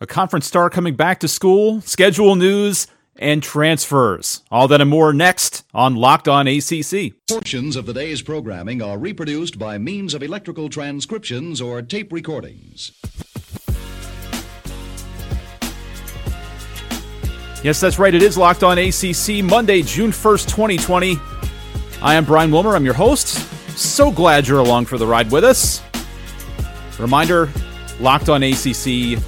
a conference star coming back to school, schedule news, and transfers. All that and more next on Locked On ACC. Portions of the day's programming are reproduced by means of electrical transcriptions or tape recordings. Yes, that's right. It is Locked On ACC, Monday, June 1st, 2020. I am Brian Wilmer. I'm your host. So glad you're along for the ride with us. Reminder Locked On ACC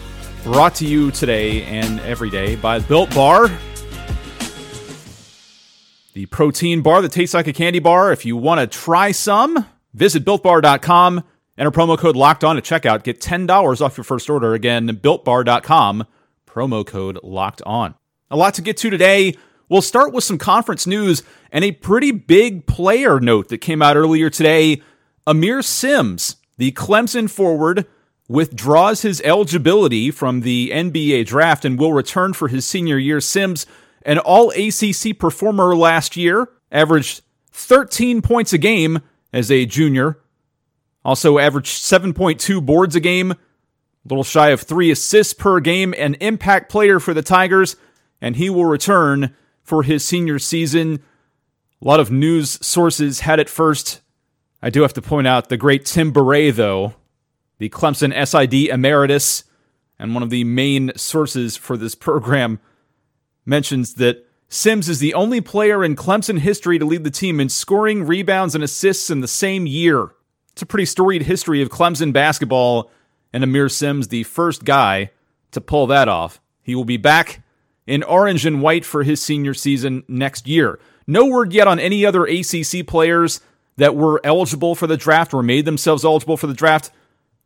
brought to you today and every day by Built Bar. The protein bar that tastes like a candy bar. If you want to try some, visit builtbar.com. Enter promo code locked on at checkout. Get $10 off your first order. Again, builtbar.com, promo code locked on. A lot to get to today. We'll start with some conference news and a pretty big player note that came out earlier today. Aamir Simms, the Clemson forward, withdraws his eligibility from the NBA draft and will return for his senior year. Simms, an all ACC performer last year, averaged 13 points a game as a junior, also averaged 7.2 boards a game, a little shy of three assists per game, an impact player for the Tigers and he will return for his senior season. A lot of news sources had it first. I do have to point out the great Tim Bourret, though, the Clemson SID emeritus, and one of the main sources for this program, mentions that Simms is the only player in Clemson history to lead the team in scoring, rebounds, and assists in the same year. It's a pretty storied history of Clemson basketball, and Aamir Simms, the first guy to pull that off. He will be back in orange and white for his senior season next year. No word yet on any other ACC players that were eligible for the draft or made themselves eligible for the draft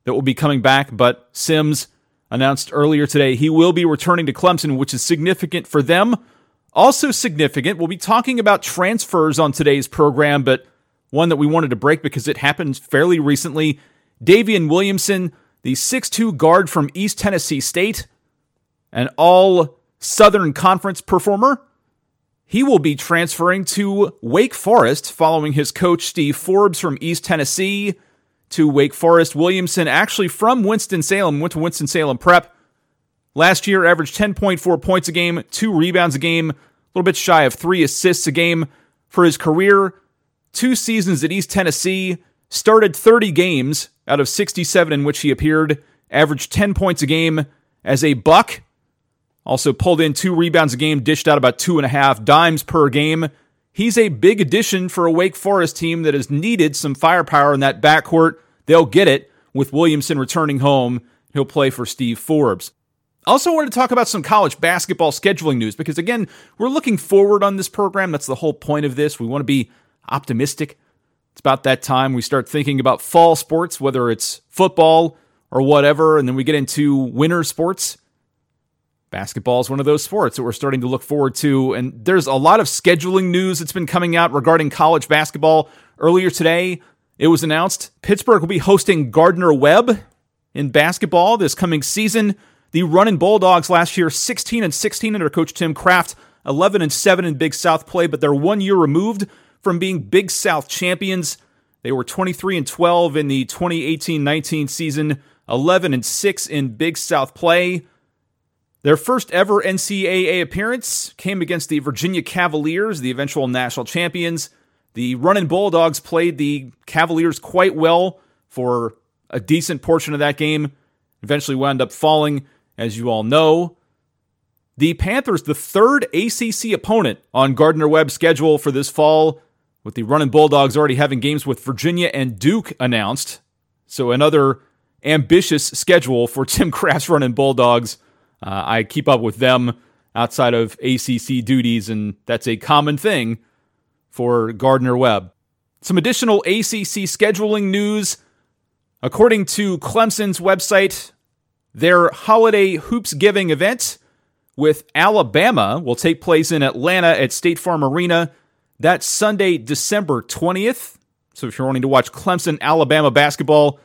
that will be coming back, but Simms announced earlier today he will be returning to Clemson, which is significant for them. Also significant, we'll be talking about transfers on today's program, but one that we wanted to break because it happened fairly recently. Daivien Williamson, the 6'2 guard from East Tennessee State, an all Southern Conference performer. He will be transferring to Wake Forest following his coach Steve Forbes from East Tennessee to Wake Forest. Williamson, actually from Winston-Salem, went to Winston-Salem Prep. Last year, averaged 10.4 points a game, two rebounds a game, a little bit shy of three assists a game for his career. Two seasons at East Tennessee, started 30 games out of 67 in which he appeared, averaged 10 points a game as a buck also pulled in two rebounds a game, dished out about two and a half dimes per game. He's a big addition for a Wake Forest team that has needed some firepower in that backcourt. They'll get it with Williamson returning home. He'll play for Steve Forbes. Also, wanted to talk about some college basketball scheduling news because, again, we're looking forward on this program. That's the whole point of this. We want to be optimistic. It's about that time we start thinking about fall sports, whether it's football or whatever, and then we get into winter sports basketball is one of those sports that we're starting to look forward to. And there's a lot of scheduling news that's been coming out regarding college basketball. Earlier today, it was announced Pittsburgh will be hosting Gardner Webb in basketball this coming season. The Runnin' Bulldogs last year, 16 and 16 under coach Tim Craft, 11 and 7 in Big South play, but they're one year removed from being Big South champions. They were 23 and 12 in the 2018-19 season, 11 and 6 in Big South play. Their first ever NCAA appearance came against the Virginia Cavaliers, the eventual national champions. The Running Bulldogs played the Cavaliers quite well for a decent portion of that game. Eventually wound up falling, as you all know. The Panthers, the third ACC opponent on Gardner Webb's schedule for this fall, with the Running Bulldogs already having games with Virginia and Duke announced. So another ambitious schedule for Tim Craft's Running Bulldogs. Uh, I keep up with them outside of ACC duties, and that's a common thing for Gardner Webb. Some additional ACC scheduling news. According to Clemson's website, their holiday hoops giving event with Alabama will take place in Atlanta at State Farm Arena. That's Sunday, December 20th. So if you're wanting to watch Clemson Alabama basketball,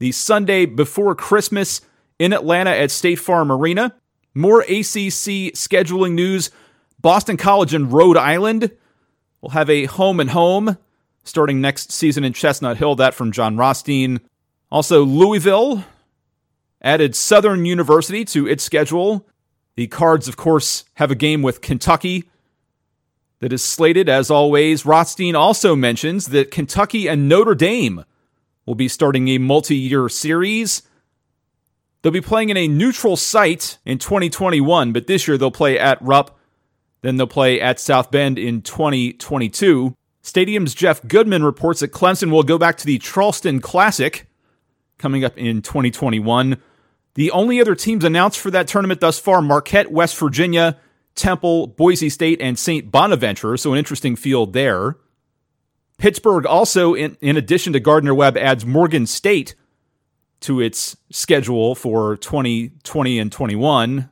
the Sunday before Christmas, in Atlanta at State Farm Arena. More ACC scheduling news. Boston College and Rhode Island will have a home and home starting next season in Chestnut Hill. That from Jon Rothstein. Also, Louisville added Southern University to its schedule. The Cards, of course, have a game with Kentucky that is slated, as always. Rothstein also mentions that Kentucky and Notre Dame will be starting a multi year series. They'll be playing in a neutral site in 2021, but this year they'll play at Rupp. Then they'll play at South Bend in 2022. Stadium's Jeff Goodman reports that Clemson will go back to the Charleston Classic coming up in 2021. The only other teams announced for that tournament thus far Marquette, West Virginia, Temple, Boise State, and St. Bonaventure, so an interesting field there. Pittsburgh also, in, in addition to Gardner Webb, adds Morgan State to its schedule for 2020 and 21.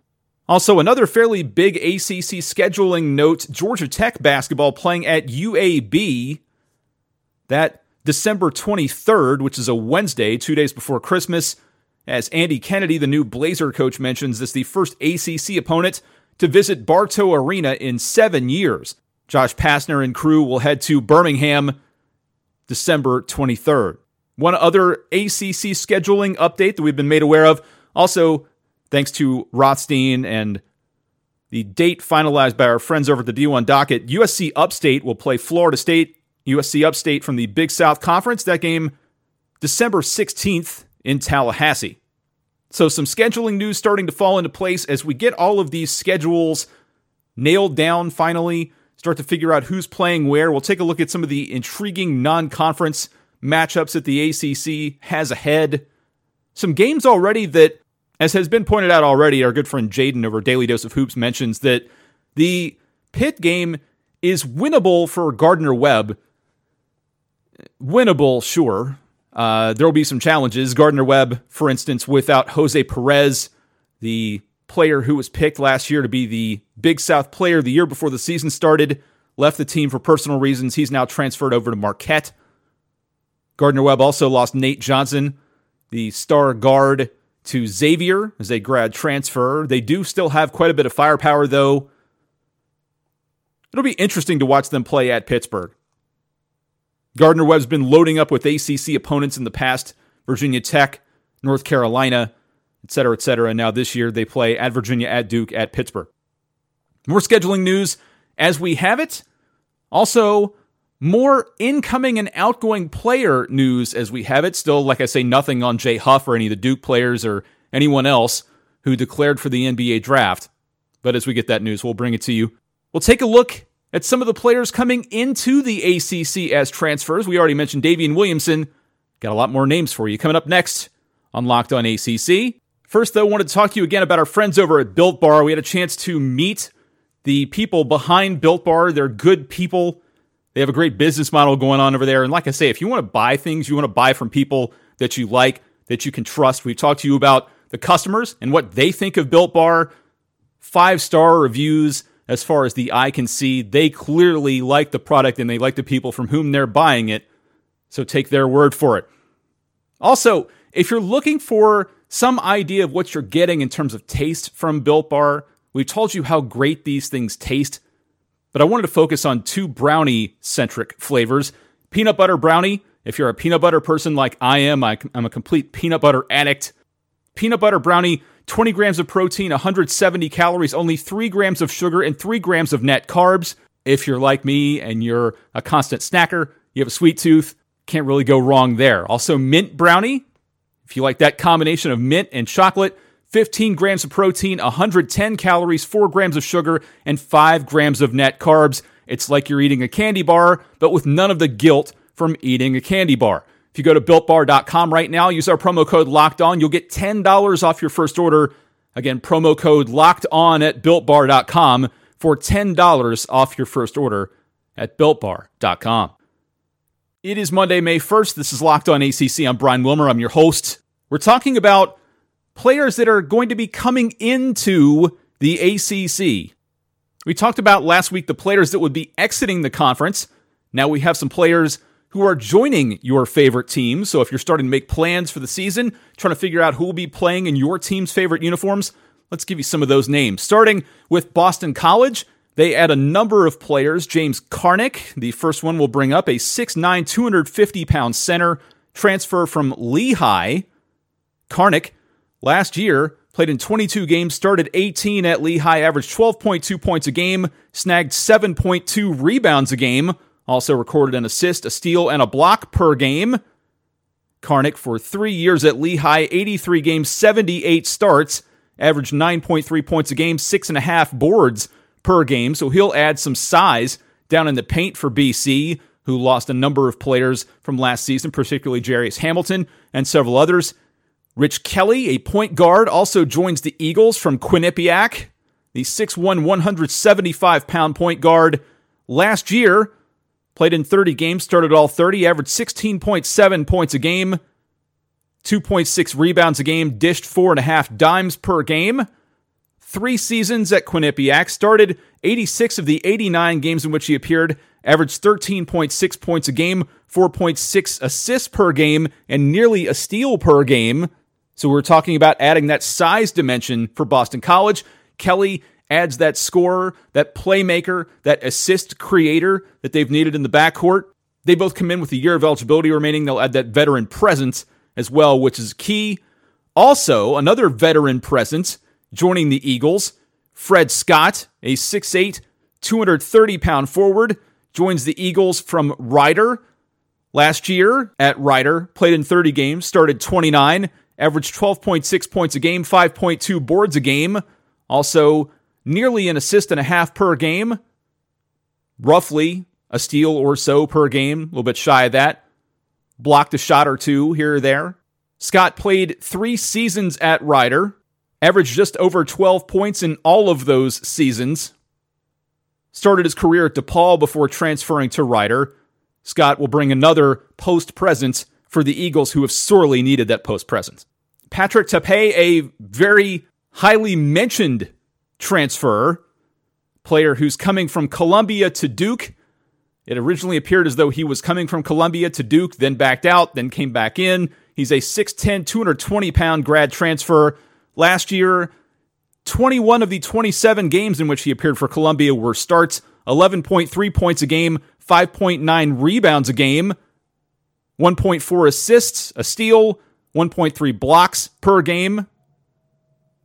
Also, another fairly big ACC scheduling note Georgia Tech basketball playing at UAB. That December 23rd, which is a Wednesday, two days before Christmas. As Andy Kennedy, the new Blazer coach, mentions, this is the first ACC opponent to visit Bartow Arena in seven years. Josh Pastner and crew will head to Birmingham December 23rd. One other ACC scheduling update that we've been made aware of, also thanks to Rothstein and the date finalized by our friends over at the D1 docket, USC Upstate will play Florida State USC Upstate from the Big South Conference. That game, December 16th in Tallahassee. So, some scheduling news starting to fall into place as we get all of these schedules nailed down finally, start to figure out who's playing where. We'll take a look at some of the intriguing non conference matchups that the ACC has ahead. Some games already that, as has been pointed out already, our good friend Jaden over Daily Dose of Hoops mentions that the Pitt game is winnable for Gardner Webb winnable, sure. Uh, there will be some challenges. Gardner Webb, for instance, without Jose Perez, the player who was picked last year to be the Big South player the year before the season started, left the team for personal reasons. He's now transferred over to Marquette. Gardner Webb also lost Nate Johnson, the star guard, to Xavier as a grad transfer. They do still have quite a bit of firepower, though. It'll be interesting to watch them play at Pittsburgh. Gardner Webb's been loading up with ACC opponents in the past Virginia Tech, North Carolina, et cetera, et cetera. Now this year they play at Virginia, at Duke, at Pittsburgh. More scheduling news as we have it. Also, more incoming and outgoing player news as we have it. Still, like I say, nothing on Jay Huff or any of the Duke players or anyone else who declared for the NBA draft. But as we get that news, we'll bring it to you. We'll take a look at some of the players coming into the ACC as transfers. We already mentioned Daivien Williamson. Got a lot more names for you coming up next on Locked On ACC. First, though, I wanted to talk to you again about our friends over at Built Bar. We had a chance to meet the people behind Built Bar. They're good people. They have a great business model going on over there. And like I say, if you want to buy things, you want to buy from people that you like, that you can trust. We've talked to you about the customers and what they think of Built Bar. Five star reviews as far as the eye can see. They clearly like the product and they like the people from whom they're buying it. So take their word for it. Also, if you're looking for some idea of what you're getting in terms of taste from Built Bar, we've told you how great these things taste, but I wanted to focus on two brownie centric flavors. Peanut butter brownie, if you're a peanut butter person like I am, I'm a complete peanut butter addict. Peanut butter brownie 20 grams of protein, 170 calories, only 3 grams of sugar, and 3 grams of net carbs. If you're like me and you're a constant snacker, you have a sweet tooth, can't really go wrong there. Also, mint brownie. If you like that combination of mint and chocolate, 15 grams of protein, 110 calories, 4 grams of sugar, and 5 grams of net carbs. It's like you're eating a candy bar, but with none of the guilt from eating a candy bar. If you go to builtbar.com right now, use our promo code locked on, you'll get $10 off your first order. Again, promo code locked on at builtbar.com for $10 off your first order at builtbar.com. It is Monday, May 1st. This is Locked On ACC. I'm Brian Wilmer. I'm your host. We're talking about players that are going to be coming into the ACC. We talked about last week the players that would be exiting the conference. Now we have some players who are joining your favorite teams. So if you're starting to make plans for the season, trying to figure out who will be playing in your team's favorite uniforms, let's give you some of those names. Starting with Boston College, they add a number of players. James Karnik, the first one we'll bring up, a 6'9, 250 pound center, transfer from Lehigh. Karnik Last year, played in 22 games, started 18 at Lehigh, averaged 12.2 points a game, snagged 7.2 rebounds a game, also recorded an assist, a steal, and a block per game. Karnik for three years at Lehigh, 83 games, 78 starts, averaged 9.3 points a game, six and a half boards per game. So he'll add some size down in the paint for BC, who lost a number of players from last season, particularly Jairus Hamilton and several others. Rich Kelly, a point guard, also joins the Eagles from Quinnipiac. The 6'1, 175 pound point guard last year Played in 30 games, started all 30, averaged 16.7 points a game, 2.6 rebounds a game, dished 4.5 dimes per game. Three seasons at Quinnipiac, started 86 of the 89 games in which he appeared, averaged 13.6 points a game, 4.6 assists per game, and nearly a steal per game. So we're talking about adding that size dimension for Boston College. Kelly adds that scorer, that playmaker, that assist creator that they've needed in the backcourt. They both come in with a year of eligibility remaining. They'll add that veteran presence as well, which is key. Also, another veteran presence joining the Eagles, Fred Scott, a 6'8, 230 pound forward, joins the Eagles from Rider. Last year at Rider, played in 30 games, started 29, averaged 12.6 points a game, 5.2 boards a game. Also, nearly an assist and a half per game, roughly a steal or so per game, a little bit shy of that. Blocked a shot or two here or there. Scott played three seasons at Rider, averaged just over 12 points in all of those seasons. Started his career at DePaul before transferring to Rider. Scott will bring another post presence for the Eagles, who have sorely needed that post presence. Patrick Tape, a very highly mentioned transfer, player who's coming from Columbia to Duke. It originally appeared as though he was coming from Columbia to Duke, then backed out, then came back in. He's a 6'10, 220 pound grad transfer. Last year, 21 of the 27 games in which he appeared for Columbia were starts, 11.3 points a game, 5.9 rebounds a game, 1.4 assists, a steal, 1.3 blocks per game,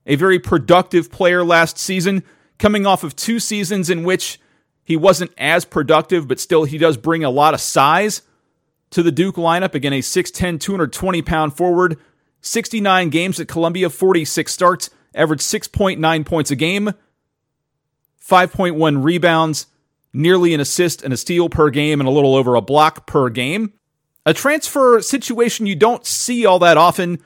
a very productive player last season, coming off of two seasons in which he wasn't as productive, but still he does bring a lot of size to the Duke lineup. Again, a 6'10, 220 pound forward, 69 games at Columbia, 46 starts, averaged 6.9 points a game, 5.1 rebounds, nearly an assist and a steal per game, and a little over a block per game. A transfer situation you don't see all that often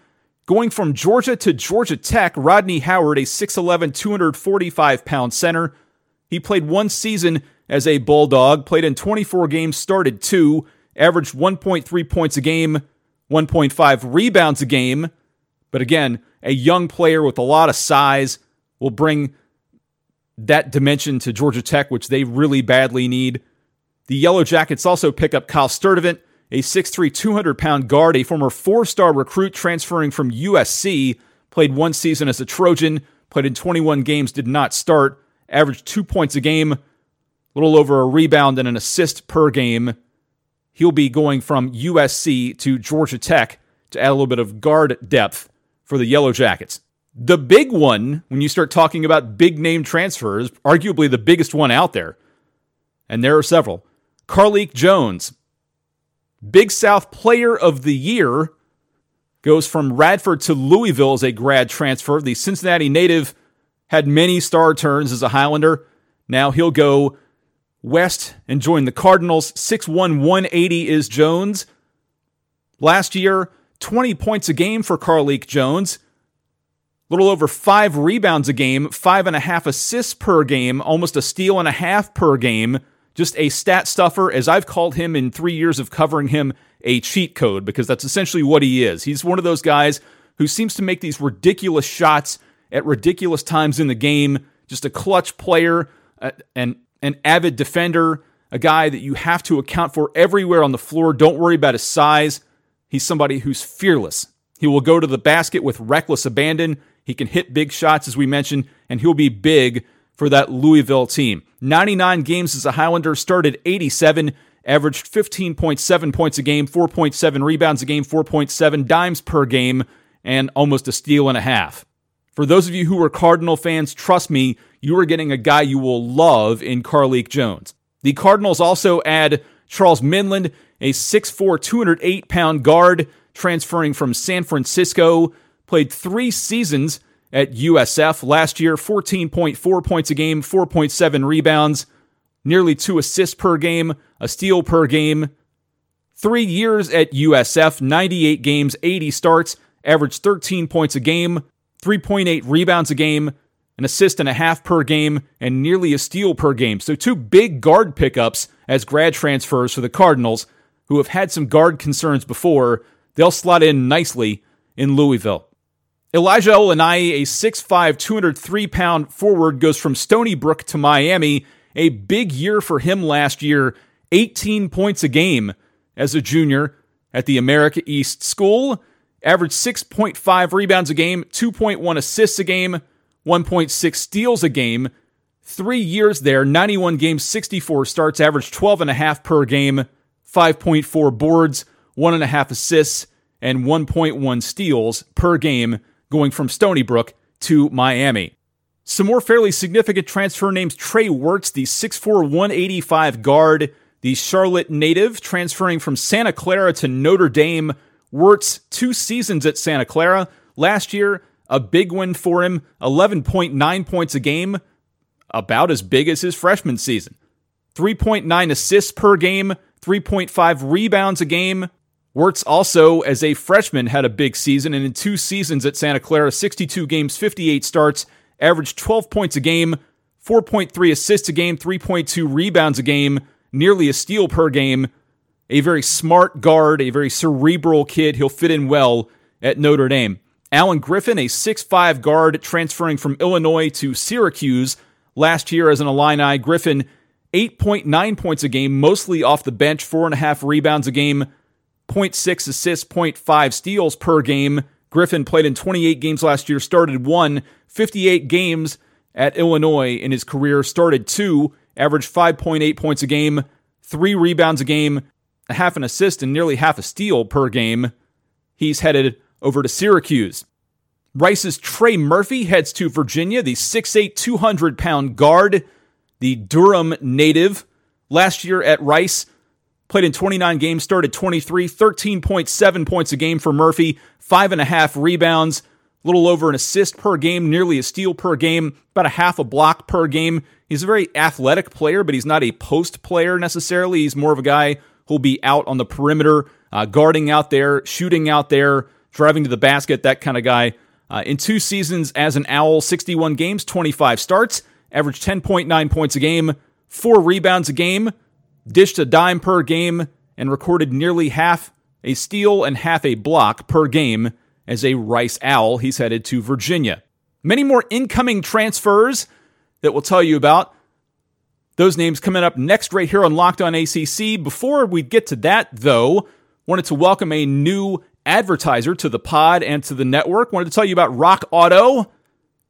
Going from Georgia to Georgia Tech, Rodney Howard, a 6'11, 245 pound center. He played one season as a Bulldog, played in 24 games, started two, averaged 1.3 points a game, 1.5 rebounds a game. But again, a young player with a lot of size will bring that dimension to Georgia Tech, which they really badly need. The Yellow Jackets also pick up Kyle Sturdivant, a 6'3, 200 pound guard, a former four star recruit transferring from USC, played one season as a Trojan, played in 21 games, did not start, averaged two points a game, a little over a rebound and an assist per game. He'll be going from USC to Georgia Tech to add a little bit of guard depth for the Yellow Jackets. The big one, when you start talking about big name transfers, arguably the biggest one out there, and there are several. Carlik Jones, Big South Player of the Year goes from Radford to Louisville as a grad transfer. The Cincinnati native had many star turns as a Highlander. Now he'll go west and join the Cardinals. 6'1, 180 is Jones. Last year, 20 points a game for Carlik Jones. A little over five rebounds a game, five and a half assists per game, almost a steal and a half per game just a stat stuffer, as I've called him in three years of covering him, a cheat code, because that's essentially what he is. He's one of those guys who seems to make these ridiculous shots at ridiculous times in the game, just a clutch player, uh, and an avid defender, a guy that you have to account for everywhere on the floor. Don't worry about his size. He's somebody who's fearless. He will go to the basket with reckless abandon. He can hit big shots, as we mentioned, and he'll be big for that Louisville team. 99 games as a Highlander, started 87, averaged 15.7 points a game, 4.7 rebounds a game, 4.7 dimes per game, and almost a steal and a half. For those of you who are Cardinal fans, trust me, you are getting a guy you will love in Carlik Jones. The Cardinals also add Charles Minlend, a 6'4, 208 pound guard transferring from San Francisco, played three seasons at USF last year 14.4 points a game, 4.7 rebounds, nearly two assists per game, a steal per game. Three years at USF, 98 games, 80 starts, averaged 13 points a game, 3.8 rebounds a game, an assist and a half per game, and nearly a steal per game. So, two big guard pickups as grad transfers for the Cardinals, who have had some guard concerns before. They'll slot in nicely in Louisville. Elijah Olaniyi, a 6'5, 203 pound forward, goes from Stony Brook to Miami. A big year for him last year, 18 points a game as a junior at the America East School. Averaged 6.5 rebounds a game, 2.1 assists a game, 1.6 steals a game. Three years there, 91 games, 64 starts, averaged 12.5 per game, 5.4 boards, 1.5 assists, and 1.1 steals per game going from Stony Brook to Miami. Some more fairly significant transfer names Trey Wertz, the 6'4, 185 guard, the Charlotte native, transferring from Santa Clara to Notre Dame. Wertz, two seasons at Santa Clara. Last year, a big win for him 11.9 points a game, about as big as his freshman season. 3.9 assists per game, 3.5 rebounds a game, Wertz also, as a freshman, had a big season, and in two seasons at Santa Clara, 62 games, 58 starts, averaged 12 points a game, 4.3 assists a game, 3.2 rebounds a game, nearly a steal per game. A very smart guard, a very cerebral kid. He'll fit in well at Notre Dame. Alan Griffin, a 6'5 guard transferring from Illinois to Syracuse last year as an Illini. Griffin, 8.9 points a game, mostly off the bench, 4.5 rebounds a game, 0.6 assists, 0.5 steals per game. Griffin played in 28 games last year, started one, 58 games at Illinois in his career, started two, averaged 5.8 points a game, three rebounds a game, a half an assist, and nearly half a steal per game. He's headed over to Syracuse. Rice's Trey Murphy heads to Virginia, the 6'8, 200 pound guard, the Durham native. Last year at Rice, Played in 29 games, started 23, 13.7 points a game for Murphy, five and a half rebounds, a little over an assist per game, nearly a steal per game, about a half a block per game. He's a very athletic player, but he's not a post player necessarily. He's more of a guy who'll be out on the perimeter, uh, guarding out there, shooting out there, driving to the basket, that kind of guy. Uh, in two seasons as an Owl, 61 games, 25 starts, averaged 10.9 points a game, four rebounds a game, dished a dime per game, and recorded nearly half a steal and half a block per game as a Rice Owl. He's headed to Virginia. Many more incoming transfers that we'll tell you about. Those names coming up next, right here on Locked On ACC. Before we get to that, though, wanted to welcome a new advertiser to the pod and to the network. Wanted to tell you about Rock Auto.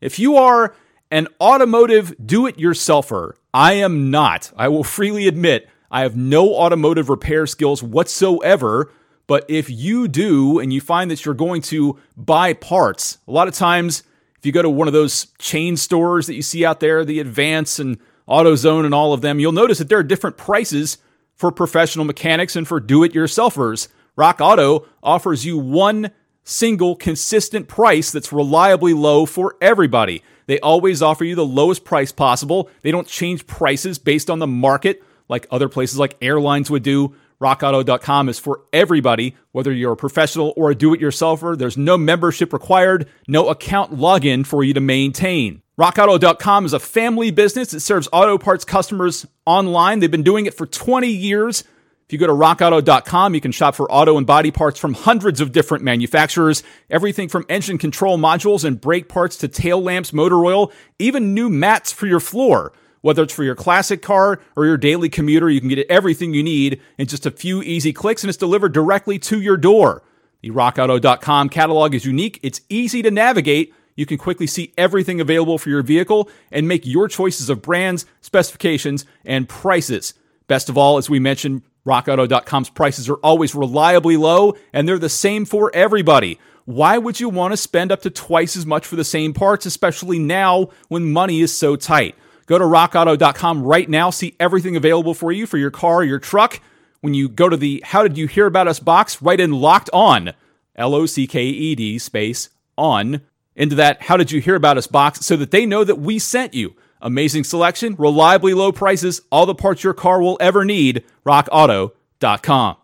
If you are an automotive do it yourselfer, I am not. I will freely admit I have no automotive repair skills whatsoever. But if you do, and you find that you're going to buy parts, a lot of times, if you go to one of those chain stores that you see out there, the Advance and AutoZone and all of them, you'll notice that there are different prices for professional mechanics and for do it yourselfers. Rock Auto offers you one single consistent price that's reliably low for everybody. They always offer you the lowest price possible. They don't change prices based on the market like other places like airlines would do. RockAuto.com is for everybody, whether you're a professional or a do it yourselfer. There's no membership required, no account login for you to maintain. RockAuto.com is a family business that serves auto parts customers online. They've been doing it for 20 years. If you go to rockauto.com, you can shop for auto and body parts from hundreds of different manufacturers. Everything from engine control modules and brake parts to tail lamps, motor oil, even new mats for your floor. Whether it's for your classic car or your daily commuter, you can get everything you need in just a few easy clicks and it's delivered directly to your door. The rockauto.com catalog is unique, it's easy to navigate. You can quickly see everything available for your vehicle and make your choices of brands, specifications, and prices. Best of all, as we mentioned, rockauto.com's prices are always reliably low and they're the same for everybody. Why would you want to spend up to twice as much for the same parts, especially now when money is so tight? Go to rockauto.com right now, see everything available for you for your car, your truck. When you go to the How Did You Hear About Us box, write in locked on, L O C K E D space on, into that How Did You Hear About Us box so that they know that we sent you. Amazing selection, reliably low prices, all the parts your car will ever need. RockAuto.com.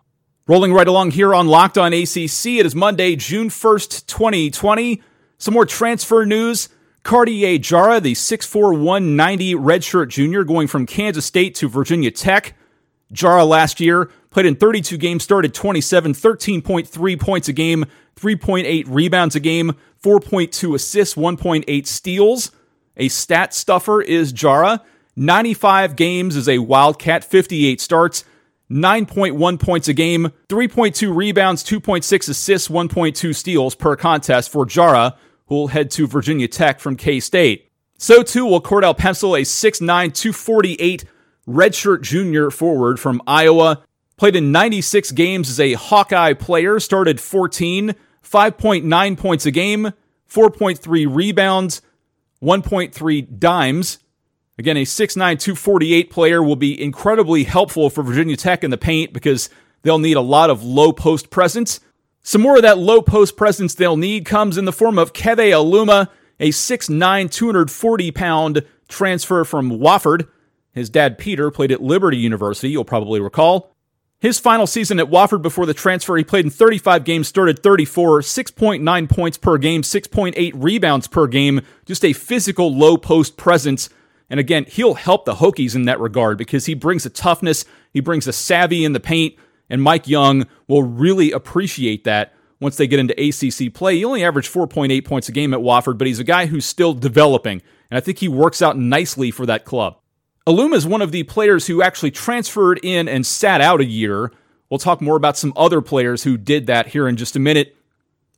Rolling right along here on Locked On ACC, it is Monday, June 1st, 2020. Some more transfer news. Cartier Diarra, the 6'4, 190 redshirt junior, going from Kansas State to Virginia Tech. Diarra last year played in 32 games, started 27, 13.3 points a game, 3.8 rebounds a game, 4.2 assists, 1.8 steals. A stat stuffer is Diarra. 95 games as a Wildcat, 58 starts, 9.1 points a game, 3.2 rebounds, 2.6 assists, 1.2 steals per contest for Diarra, who will head to Virginia Tech from K State. So too will Cordell Pemsl, a 6'9, 248 redshirt junior forward from Iowa. Played in 96 games as a Hawkeye player, started 14, 5.9 points a game, 4.3 rebounds, 1.3 dimes. Again, a 6'9, 248 player will be incredibly helpful for Virginia Tech in the paint because they'll need a lot of low post presence. Some more of that low post presence they'll need comes in the form of Keve Aluma, a 6'9, 240 pound transfer from Wofford. His dad, Peter, played at Liberty University, you'll probably recall. His final season at Wofford before the transfer, he played in 35 games, started 34, 6.9 points per game, 6.8 rebounds per game, just a physical low post presence. And again, he'll help the Hokies in that regard because he brings a toughness, he brings a savvy in the paint, and Mike Young will really appreciate that once they get into ACC play. He only averaged 4.8 points a game at Wofford, but he's a guy who's still developing, and I think he works out nicely for that club. Aluma is one of the players who actually transferred in and sat out a year. We'll talk more about some other players who did that here in just a minute.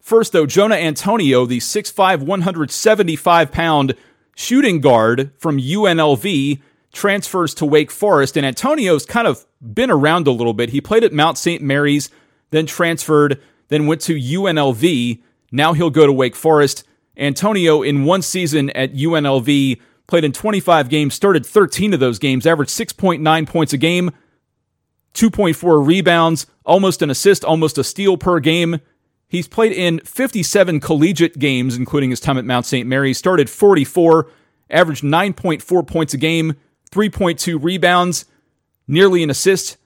First, though, Jonah Antonio, the 6'5, 175 pound shooting guard from UNLV, transfers to Wake Forest. And Antonio's kind of been around a little bit. He played at Mount St. Mary's, then transferred, then went to UNLV. Now he'll go to Wake Forest. Antonio, in one season at UNLV, played in 25 games, started 13 of those games, averaged 6.9 points a game, 2.4 rebounds, almost an assist, almost a steal per game. He's played in 57 collegiate games, including his time at Mount St. Mary's, Started 44, averaged 9.4 points a game, 3.2 rebounds, nearly an assist,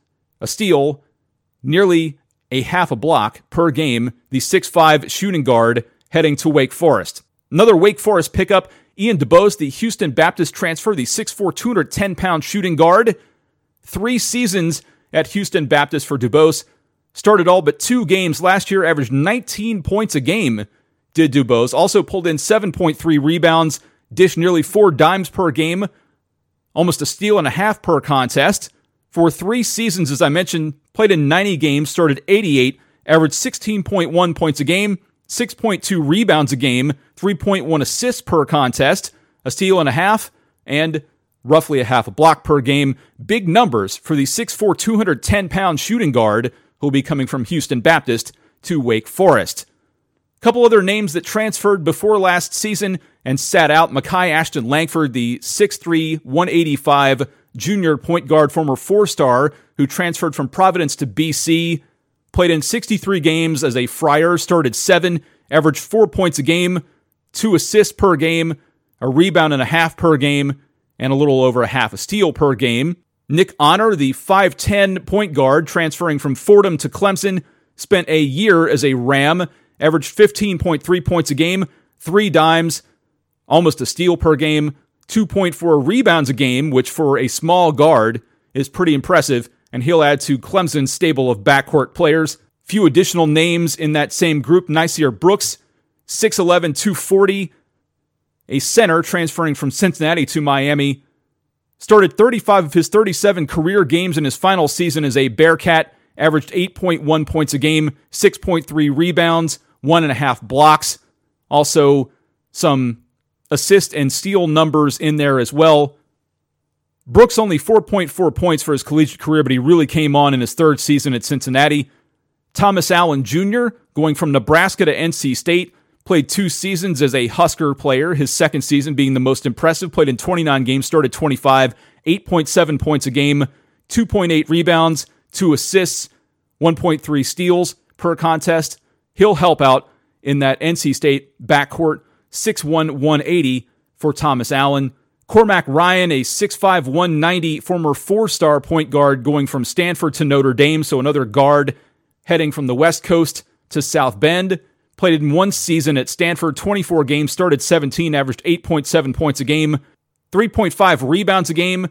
a steal, nearly a half a block per game. The 6'5 shooting guard heading to Wake Forest. Another Wake Forest pickup Ian DuBose, the Houston Baptist transfer, the 6'4, 210 pound shooting guard. Three seasons at Houston Baptist for DuBose. Started all but two games last year, averaged 19 points a game, did DuBose. Also pulled in 7.3 rebounds, dished nearly four dimes per game, almost a steal and a half per contest. For three seasons, as I mentioned, played in 90 games, started 88, averaged 16.1 points a game, 6.2 rebounds a game, 3.1 assists per contest, a steal and a half, and roughly a half a block per game. Big numbers for the 6'4, 210 pound shooting guard who will be coming from Houston Baptist to Wake Forest. A couple other names that transferred before last season and sat out Makai Ashton Langford, the 6'3, 185 junior point guard, former four star, who transferred from Providence to BC. Played in 63 games as a Friar, started seven, averaged four points a game, two assists per game, a rebound and a half per game, and a little over a half a steal per game. Nick Honor, the 5'10 point guard, transferring from Fordham to Clemson, spent a year as a Ram, averaged 15.3 points a game, three dimes, almost a steal per game, 2.4 rebounds a game, which for a small guard is pretty impressive, and he'll add to Clemson's stable of backcourt players. Few additional names in that same group Nysier Brooks, 6'11, 240, a center transferring from Cincinnati to Miami. Started 35 of his 37 career games in his final season as a Bearcat, averaged 8.1 points a game, 6.3 rebounds, one and a half blocks. Also, some assist and steal numbers in there as well. Brooks only 4.4 points for his collegiate career, but he really came on in his third season at Cincinnati. Thomas Allen Jr., going from Nebraska to NC State, played two seasons as a Husker player, his second season being the most impressive, played in 29 games, started 25, 8.7 points a game, 2.8 rebounds, 2 assists, 1.3 steals per contest. He'll help out in that NC State backcourt, 6'1, 180 for Thomas Allen. Cormac Ryan, a 6'5, 190 former four star point guard going from Stanford to Notre Dame, so another guard heading from the West Coast to South Bend. Played in one season at Stanford, 24 games, started 17, averaged 8.7 points a game, 3.5 rebounds a game,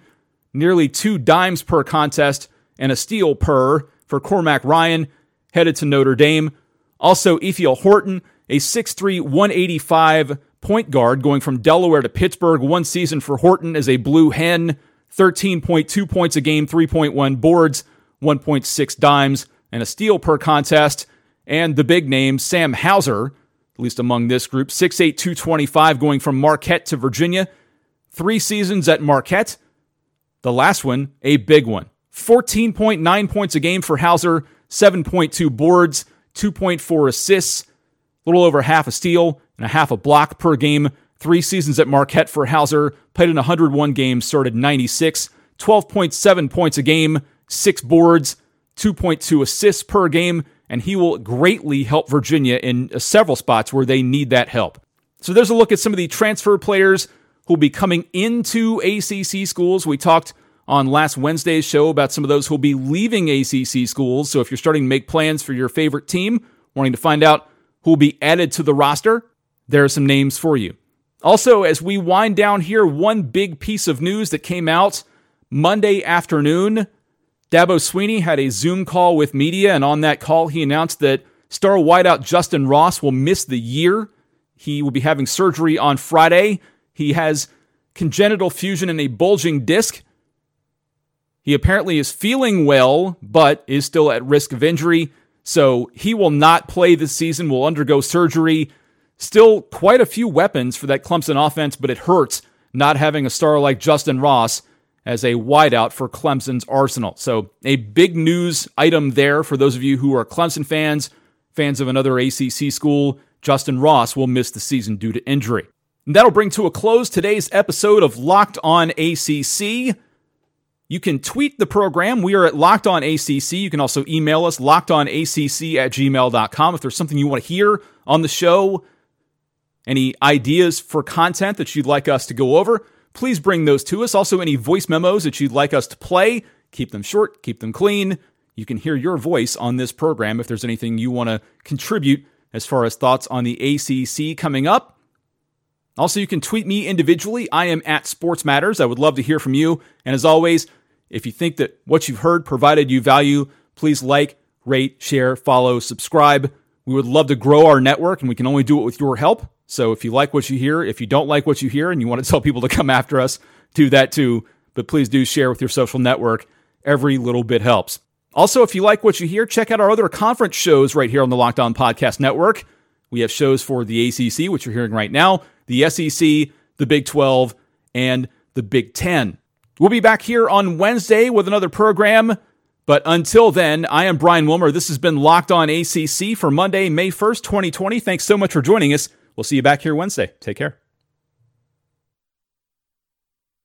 nearly two dimes per contest, and a steal per for Cormac Ryan, headed to Notre Dame. Also, Ithiel Horton, a 6'3, 185 point guard going from Delaware to Pittsburgh. One season for Horton as a blue hen, 13.2 points a game, 3.1 boards, 1.6 dimes, and a steal per contest. And the big name, Sam Hauser, at least among this group, 6'8, 225, going from Marquette to Virginia. Three seasons at Marquette. The last one, a big one. 14.9 points a game for Hauser, 7.2 boards, 2.4 assists, little over half a steal, and a half a block per game. Three seasons at Marquette for Hauser, played in 101 games, started 96, 12.7 points a game, six boards, 2.2 assists per game, and he will greatly help Virginia in uh, several spots where they need that help. So there's a look at some of the transfer players who will be coming into ACC schools. We talked on last Wednesday's show about some of those who will be leaving ACC schools. So if you're starting to make plans for your favorite team, wanting to find out who will be added to the roster, there are some names for you. Also, as we wind down here, one big piece of news that came out Monday afternoon. Dabo Swinney had a Zoom call with media, and on that call, he announced that star wideout Justin Ross will miss the year. He will be having surgery on Friday. He has congenital fusion in a bulging disc. He apparently is feeling well, but is still at risk of injury. So he will not play this season, will undergo surgery. Still quite a few weapons for that Clemson offense, but it hurts not having a star like Justin Ross as a wideout for Clemson's arsenal. So, a big news item there for those of you who are Clemson fans, fans of another ACC school. Justin Ross will miss the season due to injury. And that'll bring to a close today's episode of Locked On ACC. You can tweet the program. We are at Locked On ACC. You can also email us, lockedonacc at gmail.com. If there's something you want to hear on the show, any ideas for content that you'd like us to go over, please bring those to us. Also, any voice memos that you'd like us to play, keep them short, keep them clean. You can hear your voice on this program if there's anything you want to contribute as far as thoughts on the ACC coming up. Also, you can tweet me individually. I am at Sports Matters. I would love to hear from you. And as always, if you think that what you've heard provided you value, please like, rate, share, follow, subscribe. We would love to grow our network, and we can only do it with your help. So if you like what you hear, if you don't like what you hear and you want to tell people to come after us, do that too. But please do share with your social network. Every little bit helps. Also, if you like what you hear, check out our other conference shows right here on the Locked On Podcast Network. We have shows for the ACC, which you're hearing right now, the SEC, the Big 12, and the Big 10. We'll be back here on Wednesday with another program. But until then, I am Brian Wilmer. This has been Locked On ACC for Monday, May 1st, 2020. Thanks so much for joining us. We'll see you back here Wednesday. Take care.